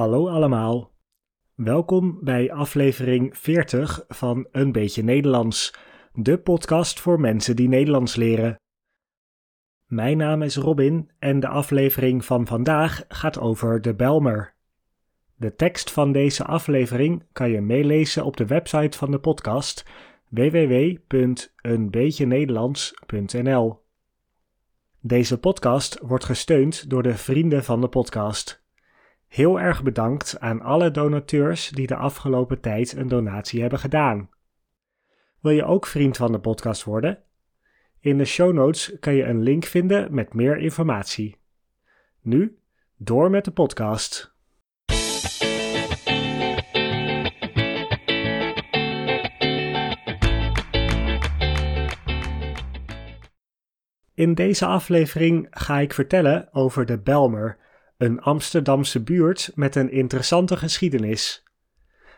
Hallo allemaal. Welkom bij aflevering 40 van Een beetje Nederlands, de podcast voor mensen die Nederlands leren. Mijn naam is Robin en de aflevering van vandaag gaat over de Belmer. De tekst van deze aflevering kan je meelezen op de website van de podcast www.eenbeetjenederlands.nl. Deze podcast wordt gesteund door de vrienden van de podcast. Heel erg bedankt aan alle donateurs die de afgelopen tijd een donatie hebben gedaan. Wil je ook vriend van de podcast worden? In de show notes kan je een link vinden met meer informatie. Nu, door met de podcast. In deze aflevering ga ik vertellen over de Belmer een Amsterdamse buurt met een interessante geschiedenis.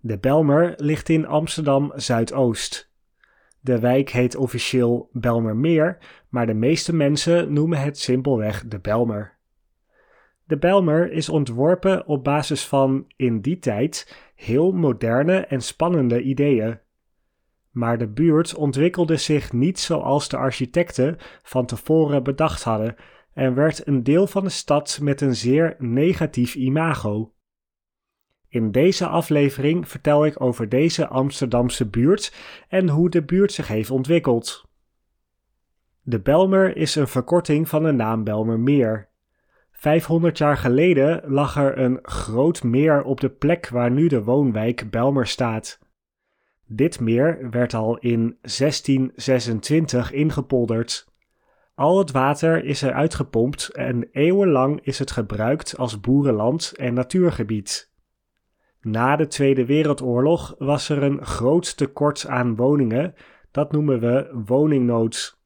De Belmer ligt in Amsterdam Zuidoost. De wijk heet officieel Belmermeer, maar de meeste mensen noemen het simpelweg de Belmer. De Belmer is ontworpen op basis van in die tijd heel moderne en spannende ideeën. Maar de buurt ontwikkelde zich niet zoals de architecten van tevoren bedacht hadden en werd een deel van de stad met een zeer negatief imago. In deze aflevering vertel ik over deze Amsterdamse buurt en hoe de buurt zich heeft ontwikkeld. De Belmer is een verkorting van de naam Belmermeer. 500 jaar geleden lag er een groot meer op de plek waar nu de woonwijk Belmer staat. Dit meer werd al in 1626 ingepolderd. Al het water is eruit gepompt en eeuwenlang is het gebruikt als boerenland en natuurgebied. Na de Tweede Wereldoorlog was er een groot tekort aan woningen, dat noemen we woningnood.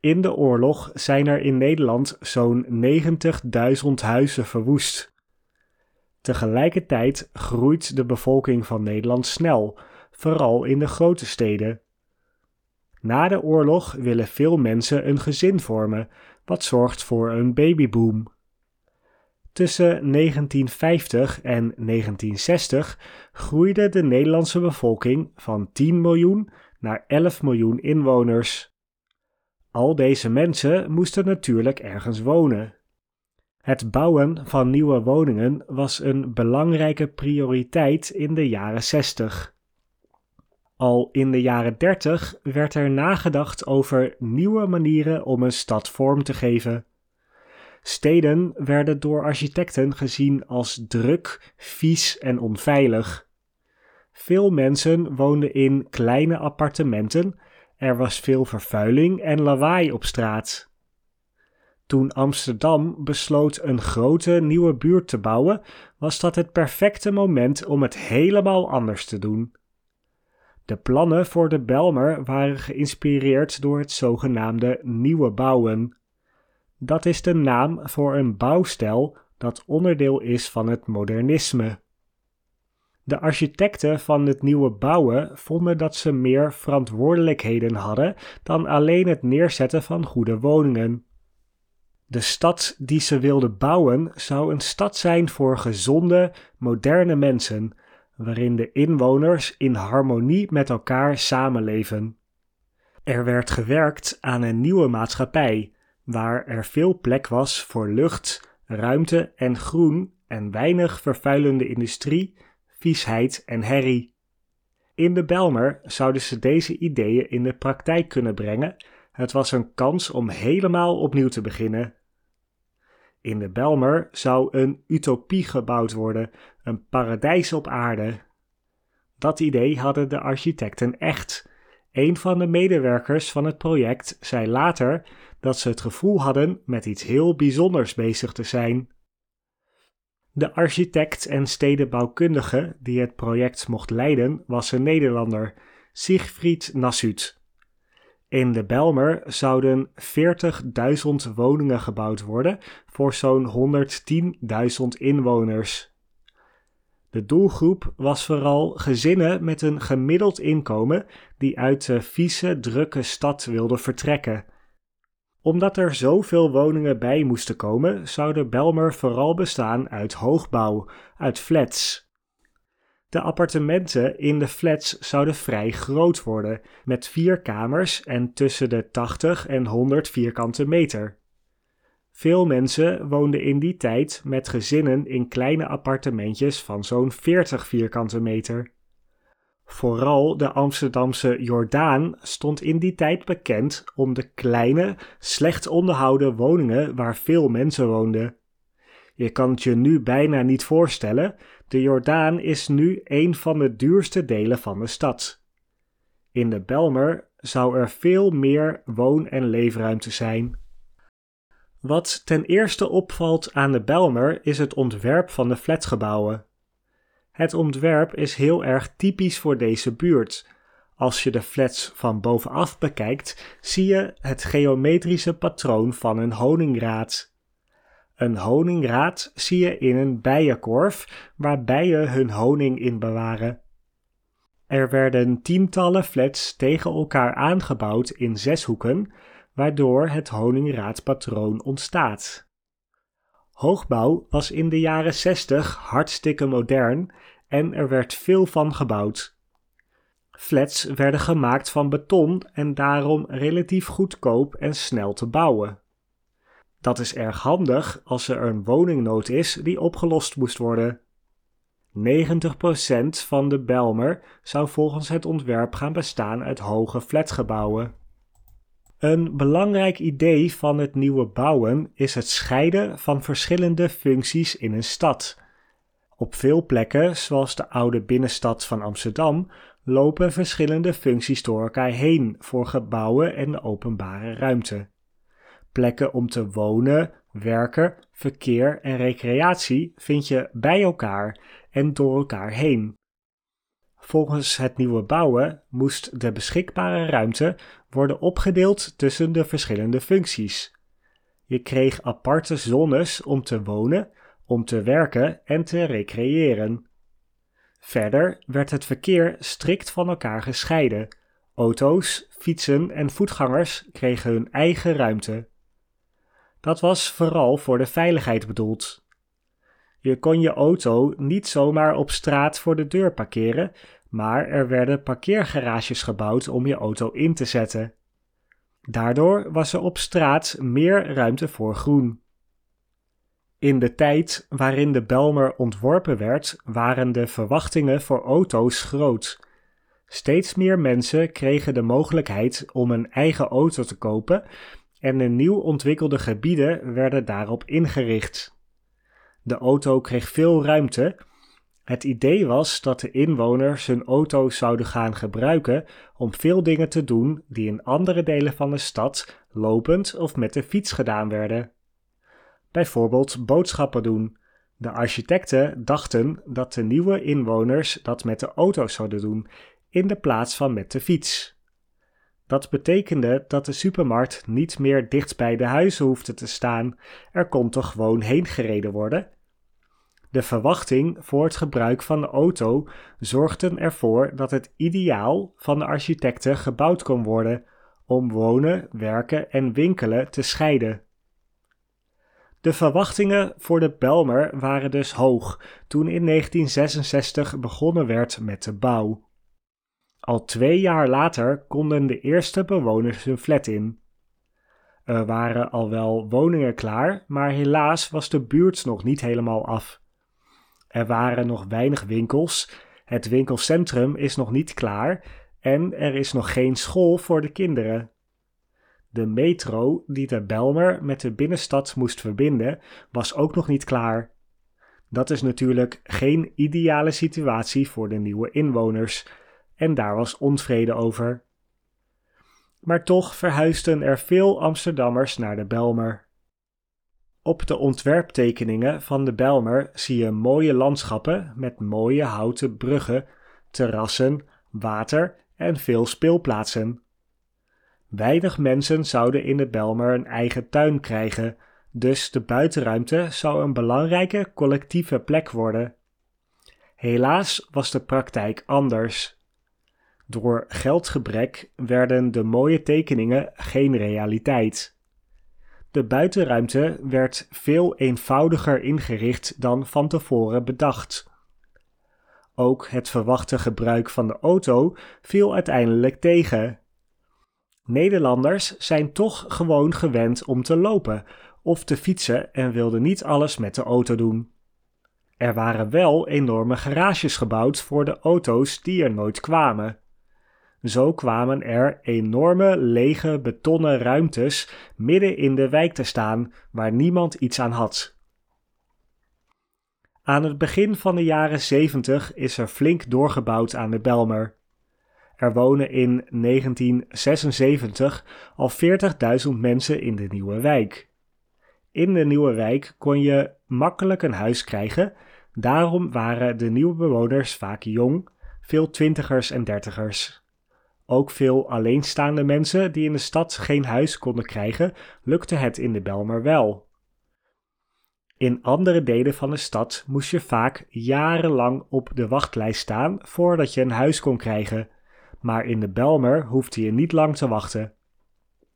In de oorlog zijn er in Nederland zo'n 90.000 huizen verwoest. Tegelijkertijd groeit de bevolking van Nederland snel, vooral in de grote steden. Na de oorlog willen veel mensen een gezin vormen, wat zorgt voor een babyboom. Tussen 1950 en 1960 groeide de Nederlandse bevolking van 10 miljoen naar 11 miljoen inwoners. Al deze mensen moesten natuurlijk ergens wonen. Het bouwen van nieuwe woningen was een belangrijke prioriteit in de jaren 60. Al in de jaren 30 werd er nagedacht over nieuwe manieren om een stad vorm te geven. Steden werden door architecten gezien als druk, vies en onveilig. Veel mensen woonden in kleine appartementen, er was veel vervuiling en lawaai op straat. Toen Amsterdam besloot een grote nieuwe buurt te bouwen, was dat het perfecte moment om het helemaal anders te doen. De plannen voor de Belmer waren geïnspireerd door het zogenaamde nieuwe bouwen. Dat is de naam voor een bouwstijl dat onderdeel is van het modernisme. De architecten van het nieuwe bouwen vonden dat ze meer verantwoordelijkheden hadden dan alleen het neerzetten van goede woningen. De stad die ze wilden bouwen zou een stad zijn voor gezonde, moderne mensen waarin de inwoners in harmonie met elkaar samenleven. Er werd gewerkt aan een nieuwe maatschappij, waar er veel plek was voor lucht, ruimte en groen en weinig vervuilende industrie, viesheid en herrie. In de Belmer zouden ze deze ideeën in de praktijk kunnen brengen. Het was een kans om helemaal opnieuw te beginnen. In de Belmer zou een utopie gebouwd worden, een paradijs op aarde. Dat idee hadden de architecten echt. Een van de medewerkers van het project zei later dat ze het gevoel hadden met iets heel bijzonders bezig te zijn. De architect en stedenbouwkundige die het project mocht leiden was een Nederlander, Siegfried Nassut. In de Belmer zouden 40.000 woningen gebouwd worden voor zo'n 110.000 inwoners. De doelgroep was vooral gezinnen met een gemiddeld inkomen die uit de vieze, drukke stad wilden vertrekken. Omdat er zoveel woningen bij moesten komen, zou de Belmer vooral bestaan uit hoogbouw, uit flats. De appartementen in de flats zouden vrij groot worden, met vier kamers en tussen de 80 en 100 vierkante meter. Veel mensen woonden in die tijd met gezinnen in kleine appartementjes van zo'n 40 vierkante meter. Vooral de Amsterdamse Jordaan stond in die tijd bekend om de kleine, slecht onderhouden woningen waar veel mensen woonden. Je kan het je nu bijna niet voorstellen, de Jordaan is nu een van de duurste delen van de stad. In de Belmer zou er veel meer woon- en leefruimte zijn. Wat ten eerste opvalt aan de Belmer is het ontwerp van de flatgebouwen. Het ontwerp is heel erg typisch voor deze buurt. Als je de flats van bovenaf bekijkt, zie je het geometrische patroon van een honingraad. Een honingraad zie je in een bijenkorf waar bijen hun honing in bewaren. Er werden tientallen flats tegen elkaar aangebouwd in zeshoeken, waardoor het honingraadpatroon ontstaat. Hoogbouw was in de jaren 60 hartstikke modern en er werd veel van gebouwd. Flats werden gemaakt van beton en daarom relatief goedkoop en snel te bouwen. Dat is erg handig als er een woningnood is die opgelost moest worden. 90% van de Belmer zou volgens het ontwerp gaan bestaan uit hoge flatgebouwen. Een belangrijk idee van het nieuwe bouwen is het scheiden van verschillende functies in een stad. Op veel plekken, zoals de oude binnenstad van Amsterdam, lopen verschillende functies door elkaar heen voor gebouwen en openbare ruimte. Plekken om te wonen, werken, verkeer en recreatie vind je bij elkaar en door elkaar heen. Volgens het nieuwe bouwen moest de beschikbare ruimte worden opgedeeld tussen de verschillende functies. Je kreeg aparte zones om te wonen, om te werken en te recreëren. Verder werd het verkeer strikt van elkaar gescheiden. Auto's, fietsen en voetgangers kregen hun eigen ruimte. Dat was vooral voor de veiligheid bedoeld. Je kon je auto niet zomaar op straat voor de deur parkeren, maar er werden parkeergarages gebouwd om je auto in te zetten. Daardoor was er op straat meer ruimte voor groen. In de tijd waarin de Belmer ontworpen werd, waren de verwachtingen voor auto's groot. Steeds meer mensen kregen de mogelijkheid om een eigen auto te kopen en de nieuw ontwikkelde gebieden werden daarop ingericht. De auto kreeg veel ruimte. Het idee was dat de inwoners hun auto zouden gaan gebruiken om veel dingen te doen die in andere delen van de stad lopend of met de fiets gedaan werden. Bijvoorbeeld boodschappen doen. De architecten dachten dat de nieuwe inwoners dat met de auto zouden doen, in de plaats van met de fiets. Dat betekende dat de supermarkt niet meer dicht bij de huizen hoefde te staan, er kon toch gewoon heen gereden worden. De verwachting voor het gebruik van de auto zorgde ervoor dat het ideaal van de architecten gebouwd kon worden om wonen, werken en winkelen te scheiden. De verwachtingen voor de Belmer waren dus hoog toen in 1966 begonnen werd met de bouw. Al twee jaar later konden de eerste bewoners hun flat in. Er waren al wel woningen klaar, maar helaas was de buurt nog niet helemaal af. Er waren nog weinig winkels, het winkelcentrum is nog niet klaar en er is nog geen school voor de kinderen. De metro die de Belmer met de binnenstad moest verbinden, was ook nog niet klaar. Dat is natuurlijk geen ideale situatie voor de nieuwe inwoners en daar was onvrede over. Maar toch verhuisden er veel Amsterdammers naar de Belmer. Op de ontwerptekeningen van de Belmer zie je mooie landschappen met mooie houten bruggen, terrassen, water en veel speelplaatsen. Weinig mensen zouden in de Belmer een eigen tuin krijgen, dus de buitenruimte zou een belangrijke collectieve plek worden. Helaas was de praktijk anders. Door geldgebrek werden de mooie tekeningen geen realiteit. De buitenruimte werd veel eenvoudiger ingericht dan van tevoren bedacht. Ook het verwachte gebruik van de auto viel uiteindelijk tegen. Nederlanders zijn toch gewoon gewend om te lopen of te fietsen en wilden niet alles met de auto doen. Er waren wel enorme garages gebouwd voor de auto's die er nooit kwamen. Zo kwamen er enorme lege betonnen ruimtes midden in de wijk te staan waar niemand iets aan had. Aan het begin van de jaren 70 is er flink doorgebouwd aan de Belmer. Er wonen in 1976 al 40.000 mensen in de nieuwe wijk. In de nieuwe wijk kon je makkelijk een huis krijgen, daarom waren de nieuwe bewoners vaak jong, veel twintigers en dertigers. Ook veel alleenstaande mensen die in de stad geen huis konden krijgen, lukte het in de Belmer wel. In andere delen van de stad moest je vaak jarenlang op de wachtlijst staan voordat je een huis kon krijgen, maar in de Belmer hoefde je niet lang te wachten.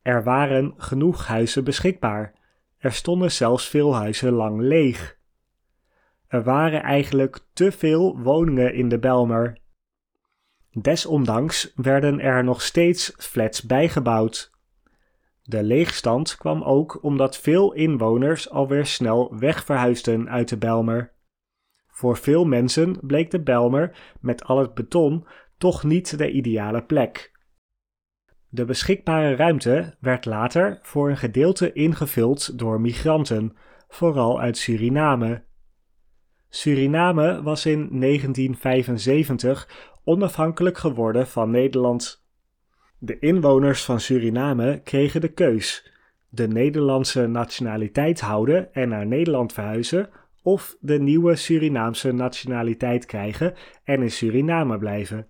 Er waren genoeg huizen beschikbaar. Er stonden zelfs veel huizen lang leeg. Er waren eigenlijk te veel woningen in de Belmer. Desondanks werden er nog steeds flats bijgebouwd. De leegstand kwam ook omdat veel inwoners alweer snel wegverhuisden uit de Belmer. Voor veel mensen bleek de Belmer met al het beton toch niet de ideale plek. De beschikbare ruimte werd later voor een gedeelte ingevuld door migranten, vooral uit Suriname. Suriname was in 1975 onafhankelijk geworden van Nederland. De inwoners van Suriname kregen de keus: de Nederlandse nationaliteit houden en naar Nederland verhuizen, of de nieuwe Surinaamse nationaliteit krijgen en in Suriname blijven.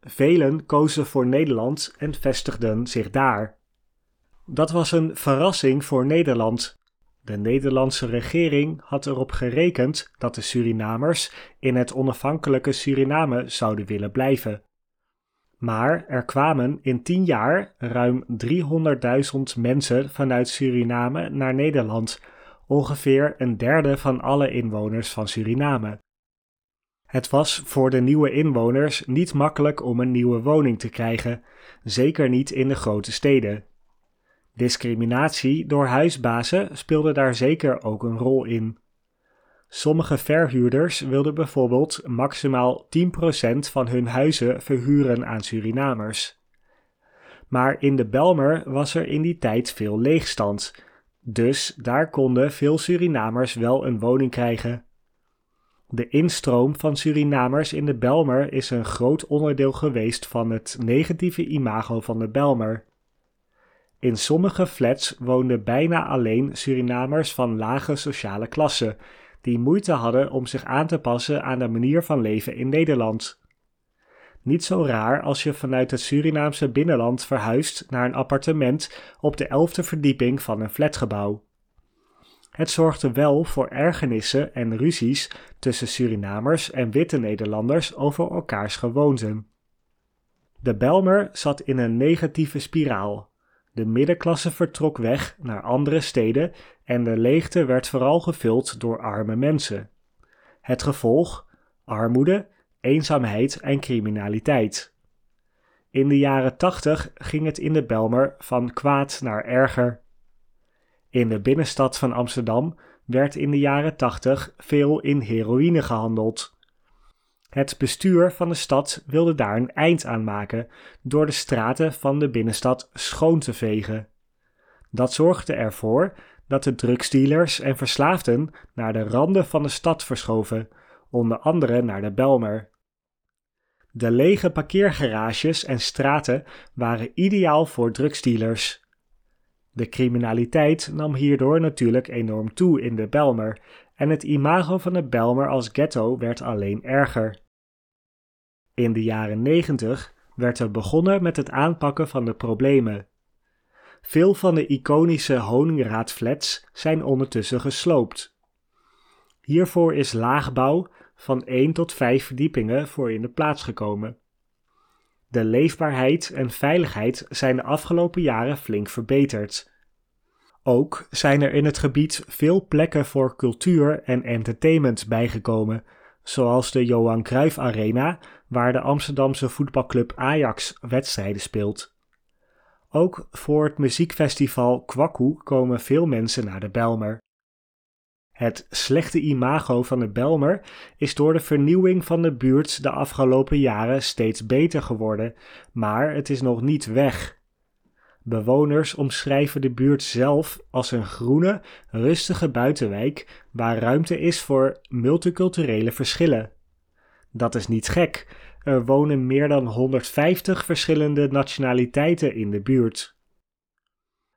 Velen kozen voor Nederland en vestigden zich daar. Dat was een verrassing voor Nederland. De Nederlandse regering had erop gerekend dat de Surinamers in het onafhankelijke Suriname zouden willen blijven. Maar er kwamen in tien jaar ruim 300.000 mensen vanuit Suriname naar Nederland, ongeveer een derde van alle inwoners van Suriname. Het was voor de nieuwe inwoners niet makkelijk om een nieuwe woning te krijgen, zeker niet in de grote steden. Discriminatie door huisbazen speelde daar zeker ook een rol in. Sommige verhuurders wilden bijvoorbeeld maximaal 10% van hun huizen verhuren aan Surinamers. Maar in de Belmer was er in die tijd veel leegstand, dus daar konden veel Surinamers wel een woning krijgen. De instroom van Surinamers in de Belmer is een groot onderdeel geweest van het negatieve imago van de Belmer. In sommige flats woonden bijna alleen Surinamers van lage sociale klasse, die moeite hadden om zich aan te passen aan de manier van leven in Nederland. Niet zo raar als je vanuit het Surinaamse binnenland verhuist naar een appartement op de elfde verdieping van een flatgebouw. Het zorgde wel voor ergernissen en ruzies tussen Surinamers en witte Nederlanders over elkaars gewoonten. De Belmer zat in een negatieve spiraal. De middenklasse vertrok weg naar andere steden en de leegte werd vooral gevuld door arme mensen. Het gevolg: armoede, eenzaamheid en criminaliteit. In de jaren tachtig ging het in de Belmer van kwaad naar erger. In de binnenstad van Amsterdam werd in de jaren 80 veel in heroïne gehandeld. Het bestuur van de stad wilde daar een eind aan maken door de straten van de binnenstad schoon te vegen. Dat zorgde ervoor dat de drugsdealers en verslaafden naar de randen van de stad verschoven, onder andere naar de Belmer. De lege parkeergarages en straten waren ideaal voor drugsdealers. De criminaliteit nam hierdoor natuurlijk enorm toe in de Belmer en het imago van de Belmer als ghetto werd alleen erger. In de jaren 90 werd er begonnen met het aanpakken van de problemen. Veel van de iconische Honingraadflats zijn ondertussen gesloopt. Hiervoor is laagbouw van 1 tot 5 verdiepingen voor in de plaats gekomen. De leefbaarheid en veiligheid zijn de afgelopen jaren flink verbeterd. Ook zijn er in het gebied veel plekken voor cultuur en entertainment bijgekomen, zoals de Johan Cruijff Arena, waar de Amsterdamse voetbalclub Ajax wedstrijden speelt. Ook voor het muziekfestival Kwaku komen veel mensen naar de Belmer. Het slechte imago van de Belmer is door de vernieuwing van de buurt de afgelopen jaren steeds beter geworden, maar het is nog niet weg. Bewoners omschrijven de buurt zelf als een groene, rustige buitenwijk waar ruimte is voor multiculturele verschillen. Dat is niet gek, er wonen meer dan 150 verschillende nationaliteiten in de buurt.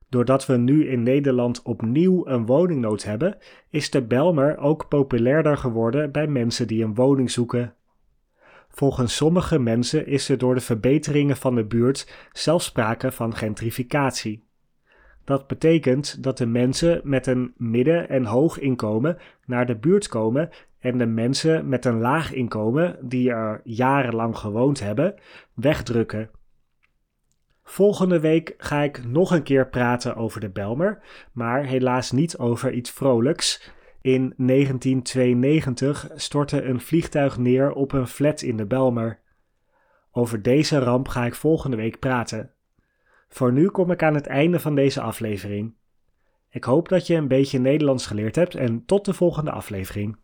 Doordat we nu in Nederland opnieuw een woningnood hebben, is de Belmer ook populairder geworden bij mensen die een woning zoeken. Volgens sommige mensen is er door de verbeteringen van de buurt zelfs sprake van gentrificatie. Dat betekent dat de mensen met een midden- en hoog inkomen naar de buurt komen en de mensen met een laag inkomen, die er jarenlang gewoond hebben, wegdrukken. Volgende week ga ik nog een keer praten over de Belmer, maar helaas niet over iets vrolijks. In 1992 stortte een vliegtuig neer op een flat in de Belmer. Over deze ramp ga ik volgende week praten. Voor nu kom ik aan het einde van deze aflevering. Ik hoop dat je een beetje Nederlands geleerd hebt en tot de volgende aflevering.